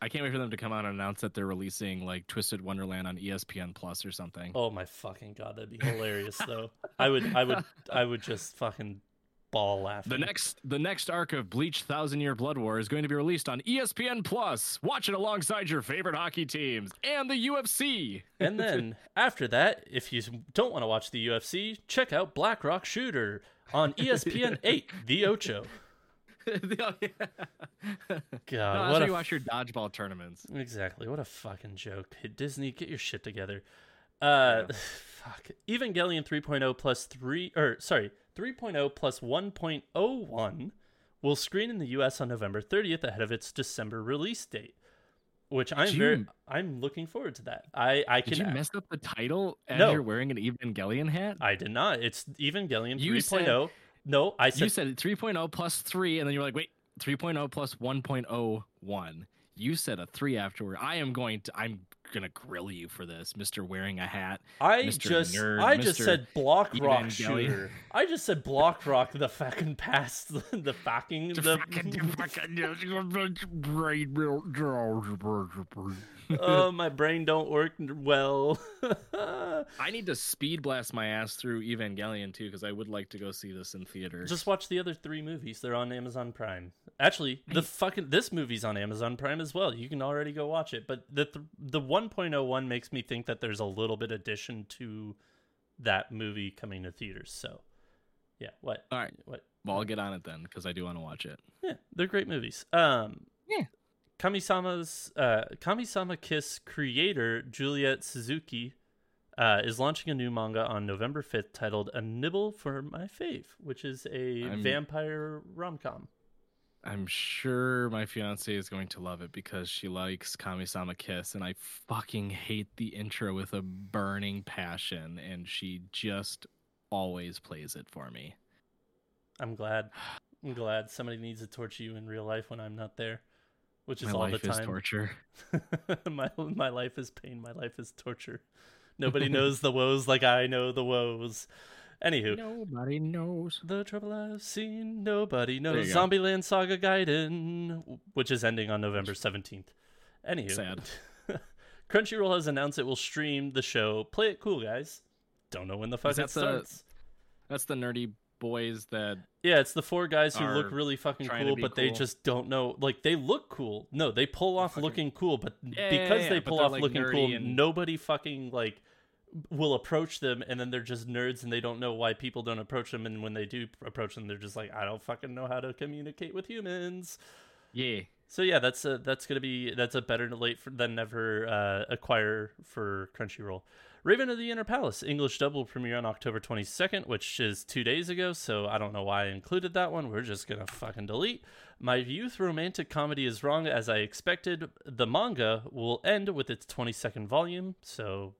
I can't wait for them to come out and announce that they're releasing like Twisted Wonderland on ESPN Plus or something. Oh my fucking god, that'd be hilarious though. I would, I would, I would just fucking ball laughing. The next, the next arc of Bleach Thousand Year Blood War is going to be released on ESPN Plus. Watch it alongside your favorite hockey teams and the UFC. and then after that, if you don't want to watch the UFC, check out Black Rock Shooter on ESPN 8, The Ocho. Oh, yeah. God, No, what a you watch your dodgeball tournaments. Exactly. What a fucking joke. Hey, Disney, get your shit together. Uh fuck. Evangelion 3.0 plus 3 or sorry, 3.0 plus 1.01 will screen in the US on November 30th ahead of its December release date. Which I'm very I'm looking forward to that. I I can Did you mess up the title as No. you're wearing an Evangelion hat? I did not. It's Evangelion You 3.0. no, I said you said 3.0 plus 3 and then you're like, "Wait, 3.0 plus 1.01." You said a 3 afterward. I am going to I'm gonna grill you for this, Mister Wearing a Hat. I Mr. just Nerd, I just said block rock Evangelion. shooter. I just said block rock the fucking past the fucking the Oh my brain don't work well. I need to speed blast my ass through Evangelion too because I would like to go see this in theaters. Just watch the other three movies. They're on Amazon Prime. Actually, the fucking this movie's on Amazon Prime as well. You can already go watch it. But the th- the 1.01 makes me think that there's a little bit addition to that movie coming to theaters. So, yeah. What? All right. What? well, I'll get on it then because I do want to watch it. Yeah, they're great movies. Um, Yeah. Kamisama's uh, Kamisama Kiss creator Juliet Suzuki uh, is launching a new manga on November fifth titled "A Nibble for My Fave," which is a I'm- vampire rom com. I'm sure my fiance is going to love it because she likes Kami-sama Kiss, and I fucking hate the intro with a burning passion, and she just always plays it for me. I'm glad. I'm glad somebody needs to torture you in real life when I'm not there, which is my all life the is torture. my my life is pain. My life is torture. Nobody knows the woes like I know the woes. Anywho, Nobody knows. The trouble I've seen, nobody knows. Zombieland Saga Gaiden, which is ending on November 17th. Anywho, Sad. Crunchyroll has announced it will stream the show. Play it cool, guys. Don't know when the fuck Is that it the- starts. That's the nerdy boys that Yeah, it's the four guys who look really fucking cool, but they just don't know. Like they look cool. No, they pull off fucking- looking cool, but Yeah, because yeah, they pull off like, looking cool, and- nobody fucking like will approach them, and then they're just nerds, and they don't know why people don't approach them, and when they do approach them, they're just like, I don't fucking know how to communicate with humans. yeah. So yeah, that's a that's gonna be that's a better late for, than never uh, acquire for Crunchyroll. Raven of the Inner Palace English double premiere on October 22nd, which is two days ago. So I don't know why I included that one. We're just gonna fucking delete. My youth romantic comedy is wrong as I expected. The manga will end with its 22nd volume. So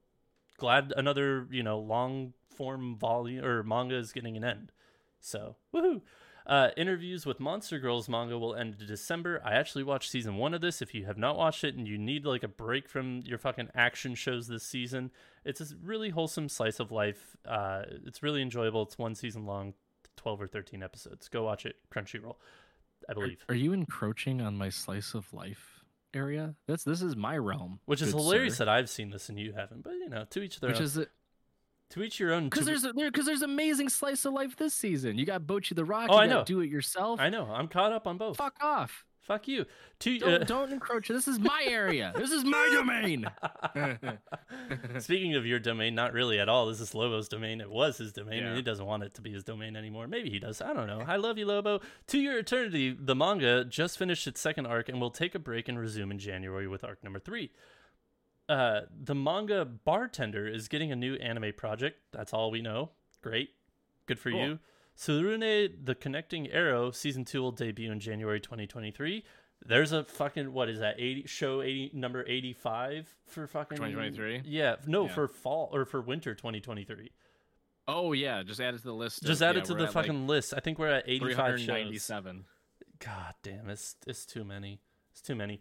glad another you know long form volume or manga is getting an end. So woohoo! Uh, interviews with Monster Girls manga will end in December. I actually watched season one of this. If you have not watched it and you need like a break from your fucking action shows this season, it's a really wholesome slice of life. Uh, it's really enjoyable. It's one season long, twelve or thirteen episodes. Go watch it. Crunchyroll, I Are, believe. are you encroaching on my slice of life area? That's this is my realm. Which is hilarious sir. that I've seen this and you haven't. But you know, to each their Which own. is it? To each your own. Because there's because there's amazing slice of life this season. You got Bocchi the Rock. Oh, you I know. Do it yourself. I know. I'm caught up on both. Fuck off. Fuck you. To Don't, uh, don't encroach. This is my area. This is my domain. Speaking of your domain, not really at all. This is Lobo's domain. It was his domain, and he doesn't want it to be his domain anymore. Maybe he does. I don't know. I love you, Lobo. To Your Eternity, the manga just finished its second arc and will take a break and resume in January with arc number three. Uh, the manga Bartender is getting a new anime project. That's all we know. Great. Good for Cool. you. Tsurune, the Connecting Arrow, season two will debut in January 2023. There's a fucking what is that? Eighty show eighty number eighty five for fucking 2023? Yeah, no, Yeah. for fall or for winter 2023. oh yeah, just add it to the list. Just add yeah, it to the at, like, fucking list. I think we're at eighty five shows. God damn, it's it's too many. It's too many.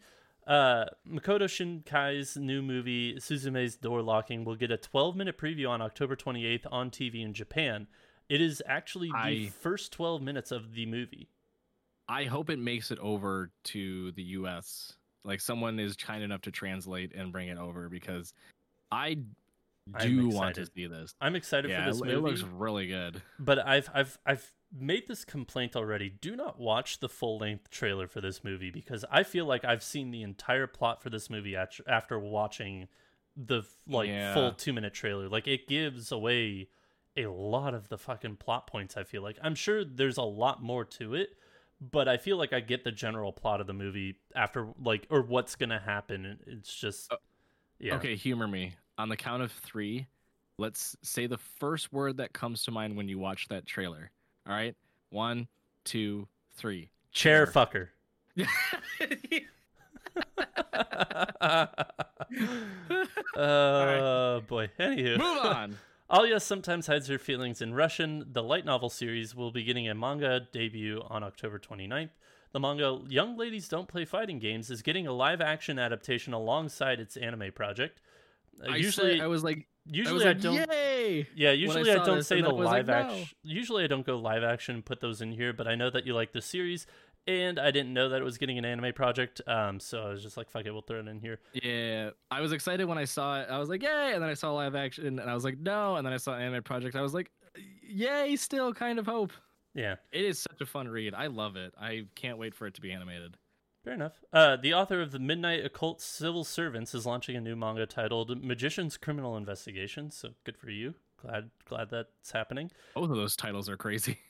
Uh, Makoto Shinkai's new movie Suzume's Door Locking will get a 12 minute preview on October 28th on TV in Japan. It is actually the I- first 12 minutes of the movie. I hope it makes it over to the U.S. Like someone is kind enough to translate and bring it over because I do want to see this. I'm excited yeah, for this it, movie. it looks really good. but I've I've I've made this complaint already. Do not watch the full length trailer for this movie because I feel like I've seen the entire plot for this movie at- after watching the like Yeah. full two minute trailer. Like it gives away a lot of the fucking plot points. I feel like I'm sure there's a lot more to it, but I feel like I get the general plot of the movie after like or what's gonna happen. It's just uh, yeah. Okay, humor me. On the count of three, let's say the first word that comes to mind when you watch that trailer. All right, one, two, three. Chair Chair. fucker. Oh boy. Anywho. Move on. Alya sometimes hides her feelings in Russian. The light novel series will be getting a manga debut on October 29th. the manga Young Ladies Don't Play Fighting Games is getting a live action adaptation alongside its anime project. Uh, I usually, said, I was like, usually I, I don't. Yay! Yeah, when I usually I, don't say the was like, live action. no. Usually I don't go live action and put those in here, but I know that you like the series, and I didn't know that it was getting an anime project. Um, so I was just like, fuck it, we'll throw it in here. Yeah, I was excited when I saw it. I was like, yay! And then I saw live action, and I was like, no. And then I saw anime project. I was like, yay! Still kind of hope. Yeah, It is such a fun read. I love it. I can't wait for it to be animated. Fair enough. Uh, the author of the Midnight Occult Civil Servants is launching a new manga titled Magician's Criminal Investigation. So good for you. Glad glad that's happening. Both of those titles are crazy.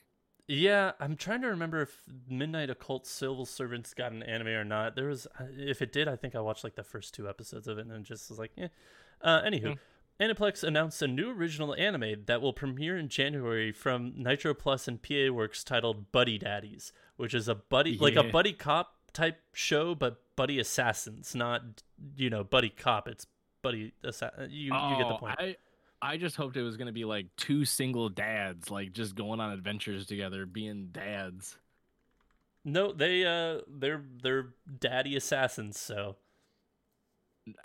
Yeah, I'm trying to remember if Midnight Occult Civil Servants got an anime or not. There was, uh, if it did, I think I watched like the first two episodes of it and just was like, eh. Uh, anywho, Aniplex announced a new original anime that will premiere in January from Nitro Plus and PA Works titled Buddy Daddies, which is a buddy, like a buddy cop type show, but buddy assassins, not you know buddy cop. It's buddy assassin. You you get the Oh, point. I, I just hoped it was gonna be like two single dads, like just going on adventures together, being dads. No, they uh, they're they're daddy assassins. So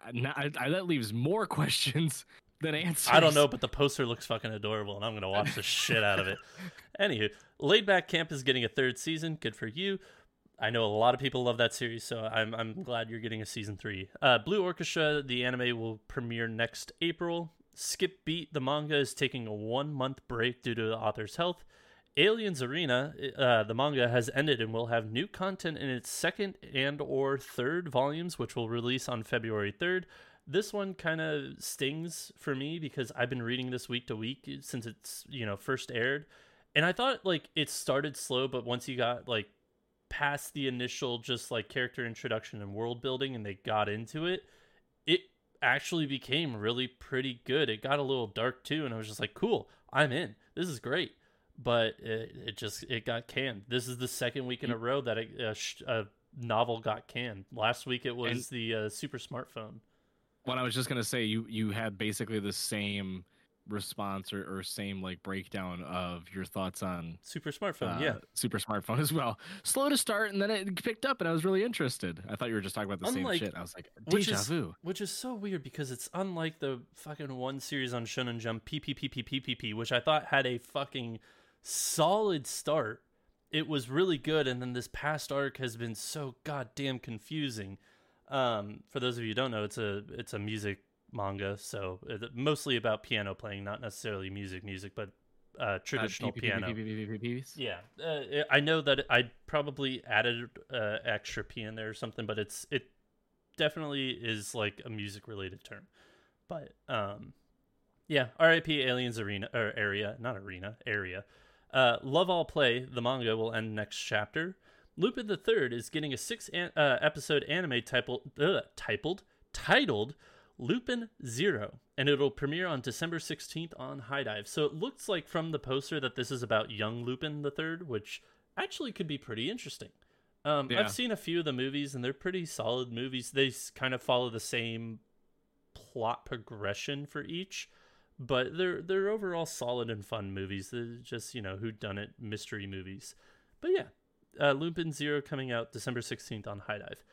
I, I, that leaves more questions than answers. I don't know, but the poster looks fucking adorable, and I'm gonna watch the shit out of it. Anywho, Laid Back Camp is getting a third season. Good for you. I know a lot of people love that series, so I'm I'm glad you're getting a season three. Uh, Blue Orchestra, the anime will premiere next April. Skip Beat, the manga is taking a one month break due to the author's health. Aliens Arena, uh, the manga has ended and will have new content in its second and or third volumes, which will release on February third. This one kind of stings for me because I've been reading this week to week since it's you know first aired, and I thought like it started slow, but once you got like past the initial just like character introduction and world building and they got into it, it actually became really pretty good. It got a little dark too, and I was just like, cool, I'm in. This is great. But it, it just it got canned. This is the second week in a row that a, a, sh- a novel got canned. Last week it was And- the uh, super smartphone. What I was just gonna say, you you had basically the same response or, or same like breakdown of your thoughts on Super smartphone, uh, yeah. super smartphone as well. Slow to start, and then it picked up, and I was really interested. I thought you were just talking about the Unlike- same shit. I was like, Which deja is, vu. which is so weird because it's unlike the fucking one series on Shonen Jump PPPPPPP, which I thought had a fucking solid start. It was really good, and then this past arc has been so goddamn confusing. Um, for those of you who don't know, it's a it's a music manga, so mostly about piano playing, not necessarily music music, but uh, traditional Uh, piano. Yeah, uh, I know that I probably added uh, extra p in there or something, but it's it definitely is like a music related term. But um, yeah, RIP Aliens Arena or area, not arena area. Uh, Love All Play, the manga will end next chapter. Lupin the Third is getting a six an- uh, episode anime titled uh, titled titled Lupin Zero, and it'll premiere on December sixteenth on HIDIVE. So it looks like from the poster that this is about young Lupin the Third, which actually could be pretty interesting. Um, Yeah. I've seen a few of the movies, and they're pretty solid movies. They kind of follow the same plot progression for each, but they're they're overall solid and fun movies. They're just you know who done it mystery movies. But yeah, uh, Lupin Zero coming out December sixteenth on HIDIVE.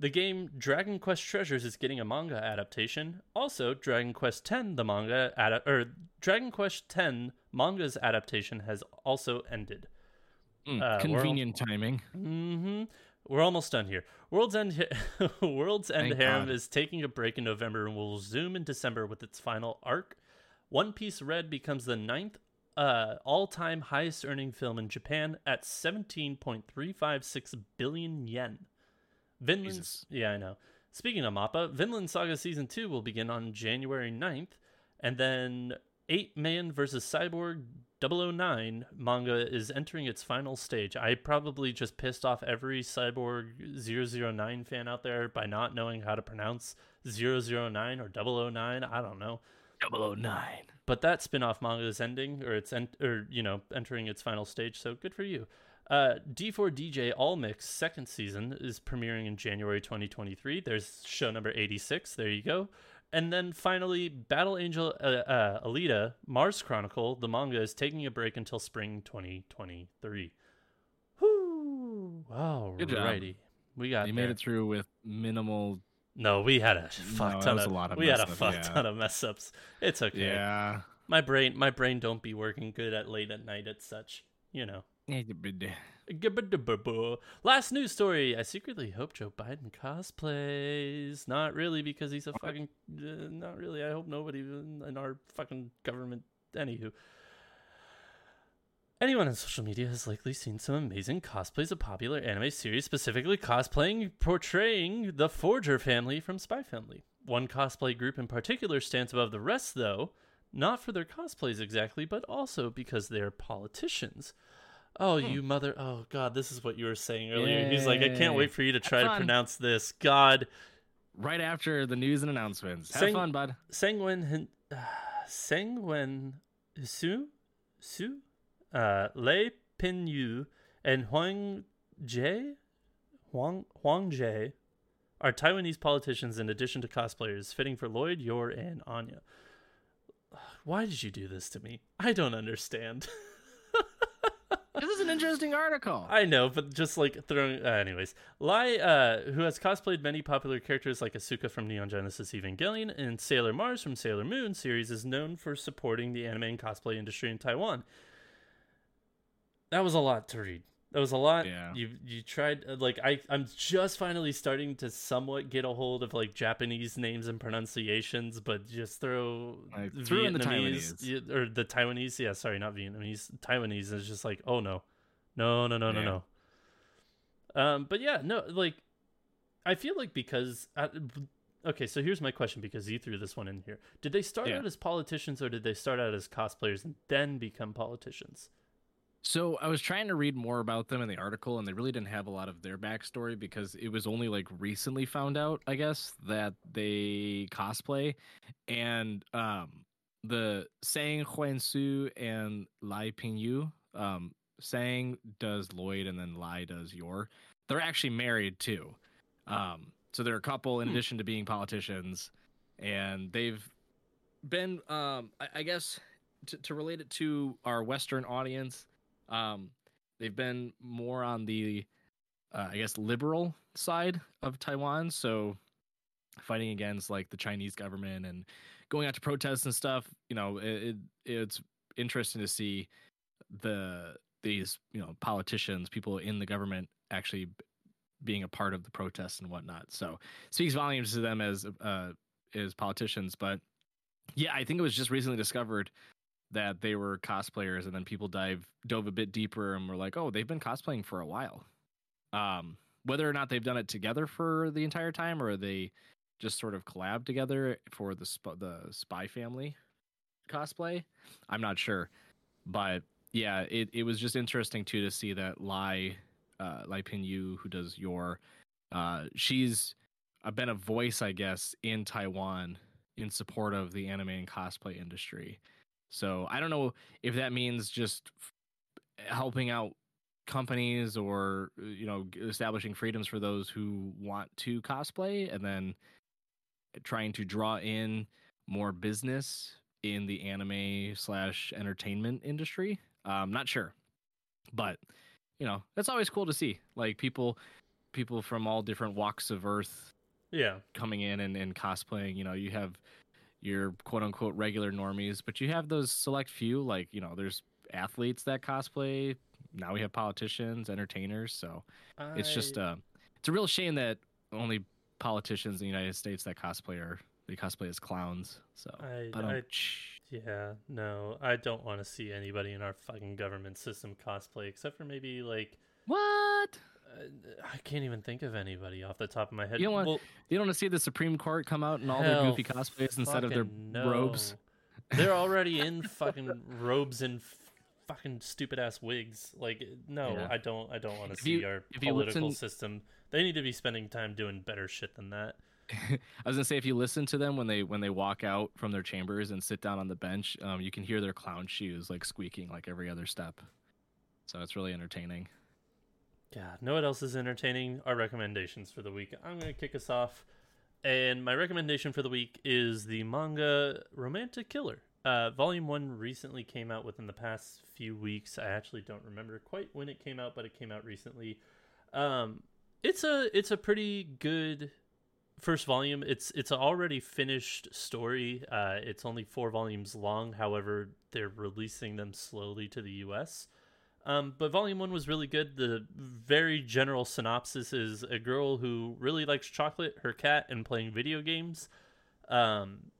The game Dragon Quest Treasures is getting a manga adaptation. Also, Dragon Quest X, the manga ad- or Dragon Quest X manga's adaptation has also ended. Mm, Uh, we're al- convenient timing. hmm We're almost done here. World's End, World's End Thank Harem God. is taking a break in November and will resume in December with its final arc. One Piece Red becomes the ninth uh, all-time highest earning film in Japan at 17.356 billion yen. Vinland's, Jesus. yeah, I know. Speaking of Mappa, Vinland Saga Season 2 will begin on January 9th, and then 8 Man versus Cyborg 009 manga is entering its final stage. I probably just pissed off every Cyborg 009 fan out there by not knowing how to pronounce 009 or 009. I don't know. 009. But that spin-off manga is ending, or it's en- or you know entering its final stage. So good for you. Uh, D4DJ All Mix second season is premiering in January 2023. There's show number 86. There you go. And then finally, Battle Angel uh, uh, Alita Mars Chronicle, the manga is taking a break until spring 2023. Whoo! Alrighty, we got You there. made it through with minimal. No, we had a fuck that ton was of, a lot of we had a mess up, fuck yeah. ton of mess ups. It's okay. Yeah. My brain my brain don't be working good at late at night at such, you know. Last news story. I secretly hope Joe Biden cosplays. Not really because he's a fucking uh, not really. I hope nobody in in our fucking government anywho. Anyone on social media has likely seen some amazing cosplays of popular anime series, specifically cosplaying portraying the Forger family from Spy Family. One cosplay group in particular stands above the rest, though, not for their cosplays exactly, but also because they're politicians. Oh, you mother! Oh God, this is what you were saying earlier. He's like, I can't wait for you to try to pronounce this. God, Right after the news and announcements. Have Sing- fun, bud. Sengwen uh, Sengwen Su Su uh Lei Pinyu and Huang Jie Huang Huang Jie are Taiwanese politicians in addition to cosplayers, fitting for Lloyd, Yor, and Anya. Why did you do this to me? I don't understand. This is an interesting article. I know, but just like throwing. Uh, anyways, Lai, uh, who has cosplayed many popular characters like Asuka from Neon Genesis Evangelion and Sailor Mars from Sailor Moon series, is known for supporting the anime and cosplay industry in Taiwan. That was a lot to read. That was a lot. Yeah. You you tried uh, like I I'm just finally starting to somewhat get a hold of like Japanese names and pronunciations, but just throw Like, threw in the Vietnamese- Taiwanese. or the Taiwanese. Yeah, sorry, not Vietnamese. Taiwanese is just like oh no, no no no no Yeah. no. Um, but yeah, no, like I feel like because uh, okay, so here's my question because you threw this one in here. Did they start Yeah. out as politicians or did they start out as cosplayers and then become politicians? So I was trying to read more about them in the article, and they really didn't have a lot of their backstory because it was only like recently found out, I guess, that they cosplay, and um, the Sang Huansu and Lai Pingyu, um, Sang does Lloyd, and then Lai does Yor. They're actually married too, um, so they're a couple in addition to being politicians, and they've been, um, I, I guess, to, to relate it to our Western audience. Um, they've been more on the, uh, I guess, liberal side of Taiwan. So fighting against like the Chinese government and going out to protests and stuff. You know, it, it it's interesting to see the these you know politicians, people in the government actually being a part of the protests and whatnot. So speaks volumes to them as uh as politicians. But yeah, I think it was just recently discovered that they were cosplayers and then people dive dove a bit deeper and were like oh they've been cosplaying for a while um whether or not they've done it together for the entire time or they just sort of collab together for the sp- the spy family cosplay i'm not sure but yeah it, it was just interesting too to see that lai uh lai pin yu who does your uh she's uh, been a voice i guess in taiwan in support of the anime and cosplay industry so I don't know if that means just f- helping out companies or uh, you know establishing freedoms for those who want to cosplay and then trying to draw in more business in the anime slash entertainment industry. I'm not sure, but you know that's always cool to see like people people from all different walks of earth Yeah. coming in and, and cosplaying. You know, you have your quote unquote regular normies, but you have those select few, like, you know, there's athletes that cosplay. Now we have politicians, entertainers. So it's just, I- uh, it's a real shame that only politicians in the United States that cosplay are, they cosplay as clowns. So I- um, I- Yeah, no, I don't want to see anybody in our fucking government system cosplay, except for maybe like what? uh, I can't even think of anybody off the top of my head. You don't want- Well, You don't want to see the Supreme Court come out in all their goofy cosplays instead of their no. robes. They're already in fucking robes and f- fucking stupid ass wigs. Like, no, Yeah. I don't. I don't want to see you- our political listen- system. They need to be spending time doing better shit than that. I was gonna say if you listen to them when they when they walk out from their chambers and sit down on the bench, um, you can hear their clown shoes like squeaking like every other step. So it's really entertaining. Yeah, know what else is entertaining? Our recommendations for the week. I'm to kick us off. And my recommendation for the week is the manga Romantic Killer. Uh, volume 1 recently came out within the past few weeks. I actually don't remember quite when it came out, but it came out recently. Um, it's a it's a pretty good first volume. It's it's an already finished story. Uh, it's only four volumes long. However, they're releasing them slowly to the U.S. Um, but volume one was really good. The very general synopsis is a girl who really likes chocolate, her cat, and playing video games. Um,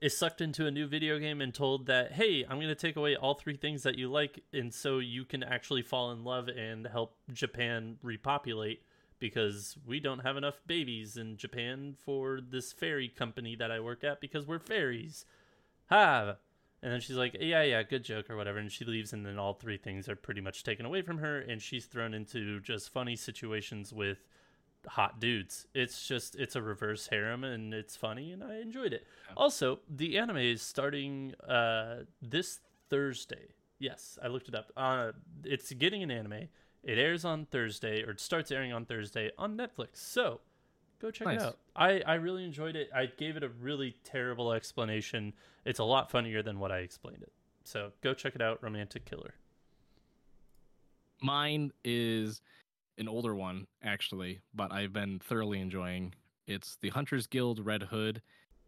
is sucked into a new video game and told that, hey, I'm going to take away all three things that you like, and so you can actually fall in love and help Japan repopulate because we don't have enough babies in Japan for this fairy company that I work at because we're fairies. Ha! And then she's like, yeah, yeah, good joke or whatever. And she leaves, and then all three things are pretty much taken away from her, and she's thrown into just funny situations with hot dudes. It's just, it's a reverse harem, and it's funny, and I enjoyed it. Also, the anime is starting uh, this Thursday. Yes, I looked it up. Uh, it's getting an anime. It airs on Thursday, or it starts airing on Thursday on Netflix. So go check Nice. it out. I, I really enjoyed it. I gave it a really terrible explanation. It's a lot funnier than what I explained it. So go check it out, Romantic Killer. Mine is an older one, actually, but I've been thoroughly enjoying. It's the Hunters Guild Red Hood.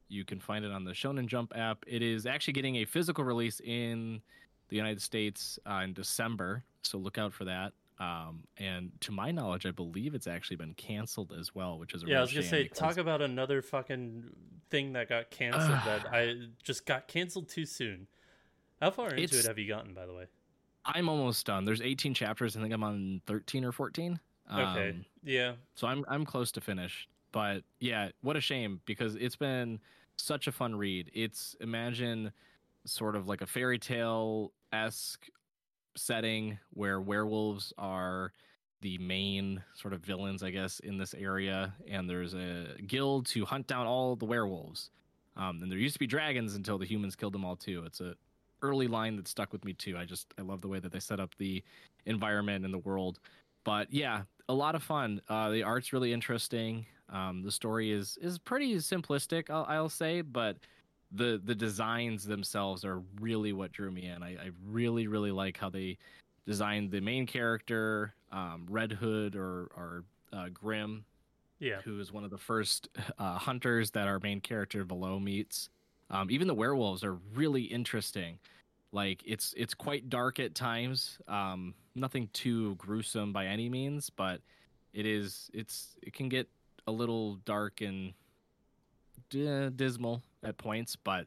You can find it on the Shonen Jump app. It is actually getting a physical release in the United States uh, in December, so look out for that. Um, and to my knowledge, I believe it's actually been canceled as well, which is a Yeah, I was gonna say, because- talk about another fucking thing that got canceled that I just got canceled too soon. How far into It's- it have you gotten, by the way? I'm almost done. There's 18 chapters. I think I'm on 13 or 14. Okay, Um, yeah, So I'm I'm close to finish. But yeah, what a shame because it's been such a fun read. It's imagine sort of like a fairy tale esque setting where werewolves are the main sort of villains, I guess, in this area, and there's a guild to hunt down all the werewolves. Um, and there used to be dragons until the humans killed them all too. It's a early line that stuck with me too. I just I love the way that they set up the environment and the world. But yeah, a lot of fun. Uh, the art's really interesting. Um, the story is is pretty simplistic, I'll, I'll say, but the the designs themselves are really what drew me in. I, I really really like how they designed the main character, um, Red Hood or or uh, Grim, yeah. who is one of the first uh, hunters that our main character Velou meets. Um, even the werewolves are really interesting. Like it's it's quite dark at times. Um, nothing too gruesome by any means, but it is it's it can get a little dark and di- dismal at points. But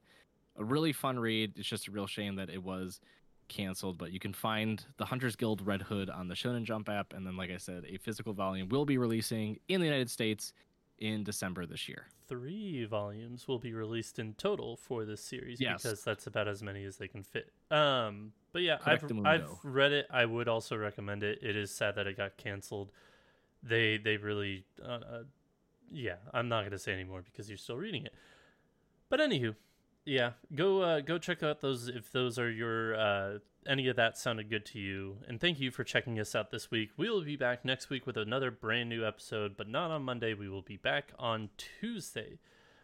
a really fun read. It's just a real shame that it was canceled, but you can find the Hunters Guild Red Hood on the Shonen Jump app, and then, like I said, a physical volume will be releasing in the United States in December this year. Three volumes will be released in total for this series Yes. because that's about as many as they can fit. Um, but yeah, I've Correctamundo. I've read it. I would also recommend it. It is sad that it got canceled. They they really, uh, uh, yeah. I'm not gonna say anymore because you're still reading it. But anywho, yeah, go uh, go check out those if those are your uh, any of that sounded good to you. And thank you for checking us out this week. We will be back next week with another brand new episode, but not on Monday. We will be back on Tuesday.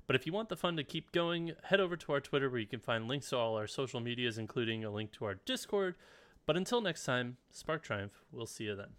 But if you want the fun to keep going, head over to our Twitter where you can find links to all our social medias, including a link to our Discord. But until next time, Spark Triumph. We'll see you then.